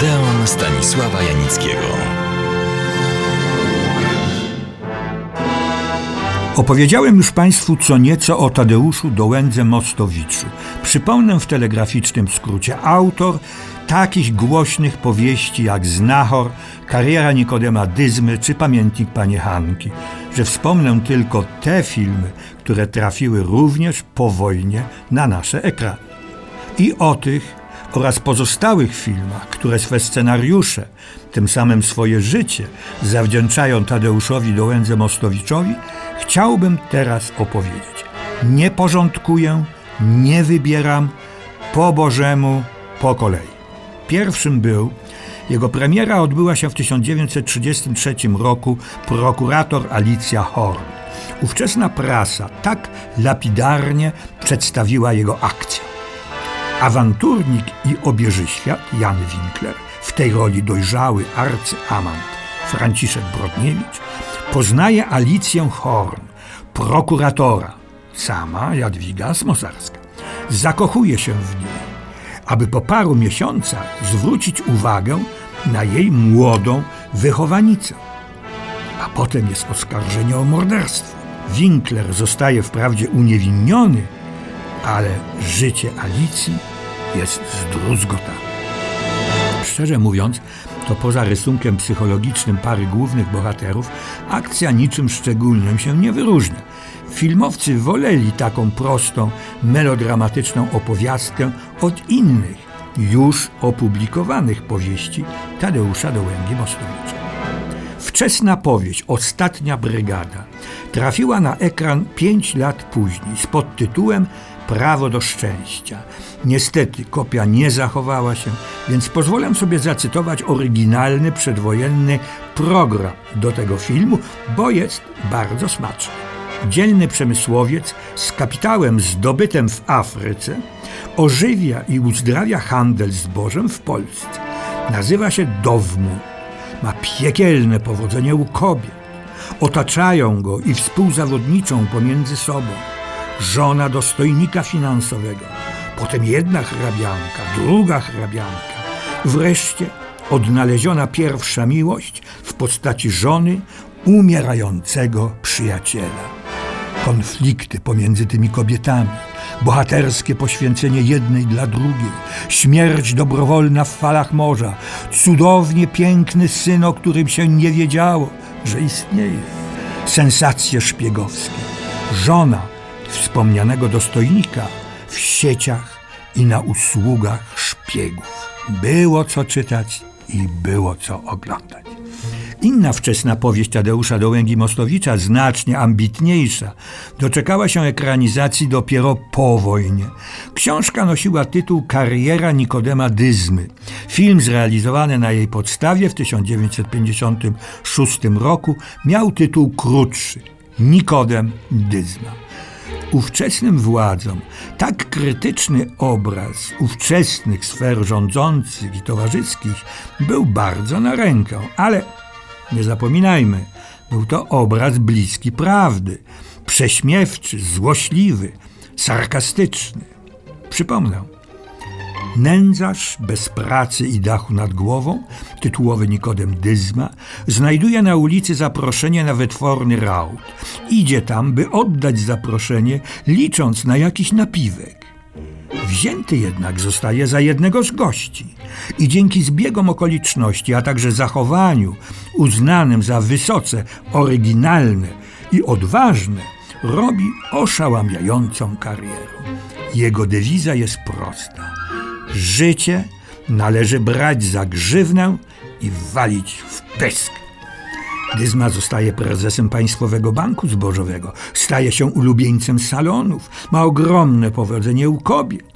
Odeon Stanisława Janickiego. Opowiedziałem już Państwu co nieco o Tadeuszu Dołędze Mostowiczu. Przypomnę w telegraficznym skrócie. Autor takich głośnych powieści jak Znachor, Kariera Nikodema Dyzmy czy Pamiętnik Panie Hanki, że wspomnę tylko te filmy, które trafiły również po wojnie na nasze ekrany. I o tych oraz pozostałych filmach, które swe scenariusze, tym samym swoje życie, zawdzięczają Tadeuszowi Dołędze Mostowiczowi, chciałbym teraz opowiedzieć. Nie porządkuję, nie wybieram, po Bożemu, po kolei. Pierwszym był jego premiera odbyła się w 1933 roku prokurator Alicja Horn. Ówczesna prasa tak lapidarnie przedstawiła jego akcję. Awanturnik i obieżyświat Jan Winkler, w tej roli dojrzały arcyamant Franciszek Brodniewicz, poznaje Alicję Horn, prokuratora, sama Jadwiga Smosarska. Zakochuje się w niej, aby po paru miesiącach zwrócić uwagę na jej młodą wychowanicę. A potem jest oskarżenie o morderstwo. Winkler zostaje wprawdzie uniewinniony, ale życie Alicji jest zdruzgotane. Szczerze mówiąc, to poza rysunkiem psychologicznym pary głównych bohaterów, akcja niczym szczególnym się nie wyróżnia. Filmowcy woleli taką prostą, melodramatyczną opowiastkę od innych, już opublikowanych powieści Tadeusza Dołęgi Mostowicza. Wczesna powieść Ostatnia Brygada trafiła na ekran pięć lat później z podtytułem Prawo do szczęścia. Niestety kopia nie zachowała się, więc pozwolę sobie zacytować oryginalny przedwojenny program do tego filmu, bo jest bardzo smaczny. Dzielny przemysłowiec z kapitałem zdobytym w Afryce ożywia i uzdrawia handel zbożem w Polsce. Nazywa się Dowmu. Ma piekielne powodzenie u kobiet. Otaczają go i współzawodniczą pomiędzy sobą żona dostojnika finansowego, potem jedna hrabianka, druga hrabianka, wreszcie odnaleziona pierwsza miłość w postaci żony umierającego przyjaciela. Konflikty pomiędzy tymi kobietami, bohaterskie poświęcenie jednej dla drugiej, śmierć dobrowolna w falach morza, cudownie piękny syn, o którym się nie wiedziało, że istnieje, sensacje szpiegowskie, żona wspomnianego dostojnika w sieciach i na usługach szpiegów. Było co czytać i było co oglądać. Inna wczesna powieść Tadeusza Dołęgi Mostowicza, znacznie ambitniejsza, doczekała się ekranizacji dopiero po wojnie. Książka nosiła tytuł Kariera Nikodema Dyzmy. Film zrealizowany na jej podstawie w 1956 roku miał tytuł krótszy Nikodem Dyzma ówczesnym władzom tak krytyczny obraz ówczesnych sfer rządzących i towarzyskich był bardzo na rękę, ale nie zapominajmy, był to obraz bliski prawdy, prześmiewczy, złośliwy, sarkastyczny. Przypomnę, Nędzarz bez pracy i dachu nad głową, tytułowy Nikodem Dyzma, znajduje na ulicy zaproszenie na wytworny raut. Idzie tam, by oddać zaproszenie, licząc na jakiś napiwek. Wzięty jednak zostaje za jednego z gości i dzięki zbiegom okoliczności, a także zachowaniu uznanym za wysoce oryginalne i odważne, robi oszałamiającą karierę. Jego dewiza jest prosta – Życie należy brać za grzywnę i walić w pysk. Dyzma zostaje prezesem Państwowego Banku Zbożowego, staje się ulubieńcem salonów, ma ogromne powodzenie u kobiet.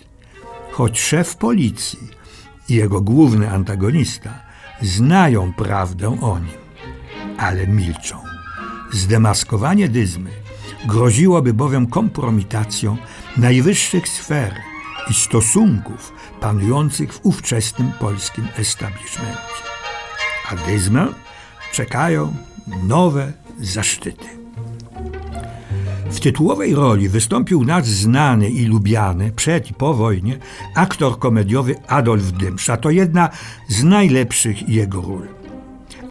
Choć szef policji i jego główny antagonista znają prawdę o nim, ale milczą. Zdemaskowanie Dyzmy groziłoby bowiem kompromitacją najwyższych sfer i stosunków panujących w ówczesnym polskim establishmencie. A Dyzmę czekają nowe zaszczyty. W tytułowej roli wystąpił nasz znany i lubiany przed i po wojnie aktor komediowy Adolf Dymsza. To jedna z najlepszych jego ról.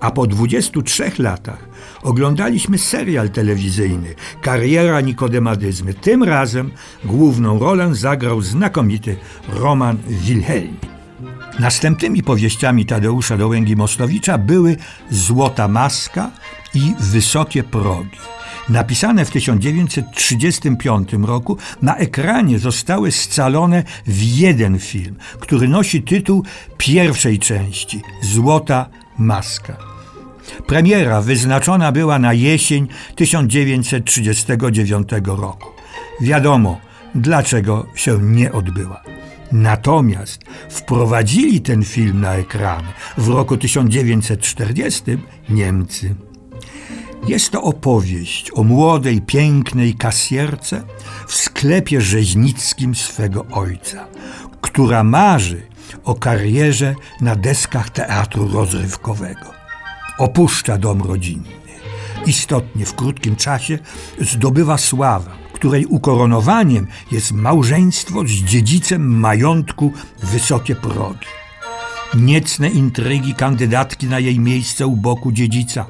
A po 23 latach oglądaliśmy serial telewizyjny Kariera Nikodemadyzmy. Tym razem główną rolę zagrał znakomity Roman Wilhelmi. Następnymi powieściami Tadeusza Dołęgi-Mostowicza były Złota Maska i Wysokie Progi. Napisane w 1935 roku, na ekranie zostały scalone w jeden film, który nosi tytuł pierwszej części Złota Maska. Premiera wyznaczona była na jesień 1939 roku. Wiadomo, dlaczego się nie odbyła. Natomiast wprowadzili ten film na ekrany w roku 1940 Niemcy. Jest to opowieść o młodej, pięknej kasjerce w sklepie rzeźnickim swego ojca, która marzy o karierze na deskach teatru rozrywkowego. Opuszcza dom rodzinny. Istotnie w krótkim czasie zdobywa sławę, której ukoronowaniem jest małżeństwo z dziedzicem majątku wysokie progi. Niecne intrygi kandydatki na jej miejsce u boku dziedzica,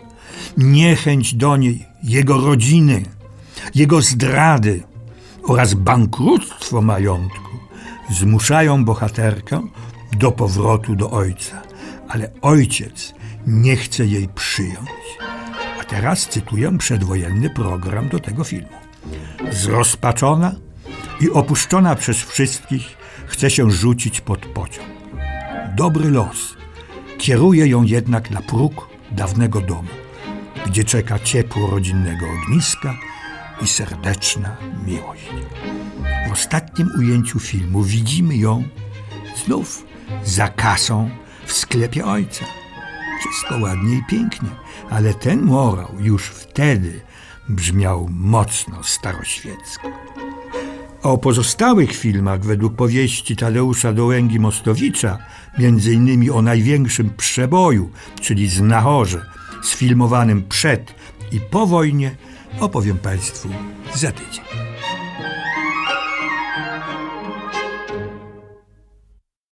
niechęć do niej, jego rodziny, jego zdrady oraz bankructwo majątku zmuszają bohaterkę do powrotu do ojca, ale ojciec nie chce jej przyjąć. A teraz cytuję przedwojenny program do tego filmu. Zrozpaczona i opuszczona przez wszystkich, chce się rzucić pod pociąg. Dobry los kieruje ją jednak na próg dawnego domu, gdzie czeka ciepło rodzinnego ogniska i serdeczna miłość. W ostatnim ujęciu filmu widzimy ją znów za kasą w sklepie ojca. Wszystko ładnie i pięknie, ale ten morał już wtedy brzmiał mocno staroświecko. O pozostałych filmach według powieści Tadeusza Dołęgi-Mostowicza, między innymi o największym przeboju, czyli Znachorze, sfilmowanym przed i po wojnie, opowiem Państwu za tydzień.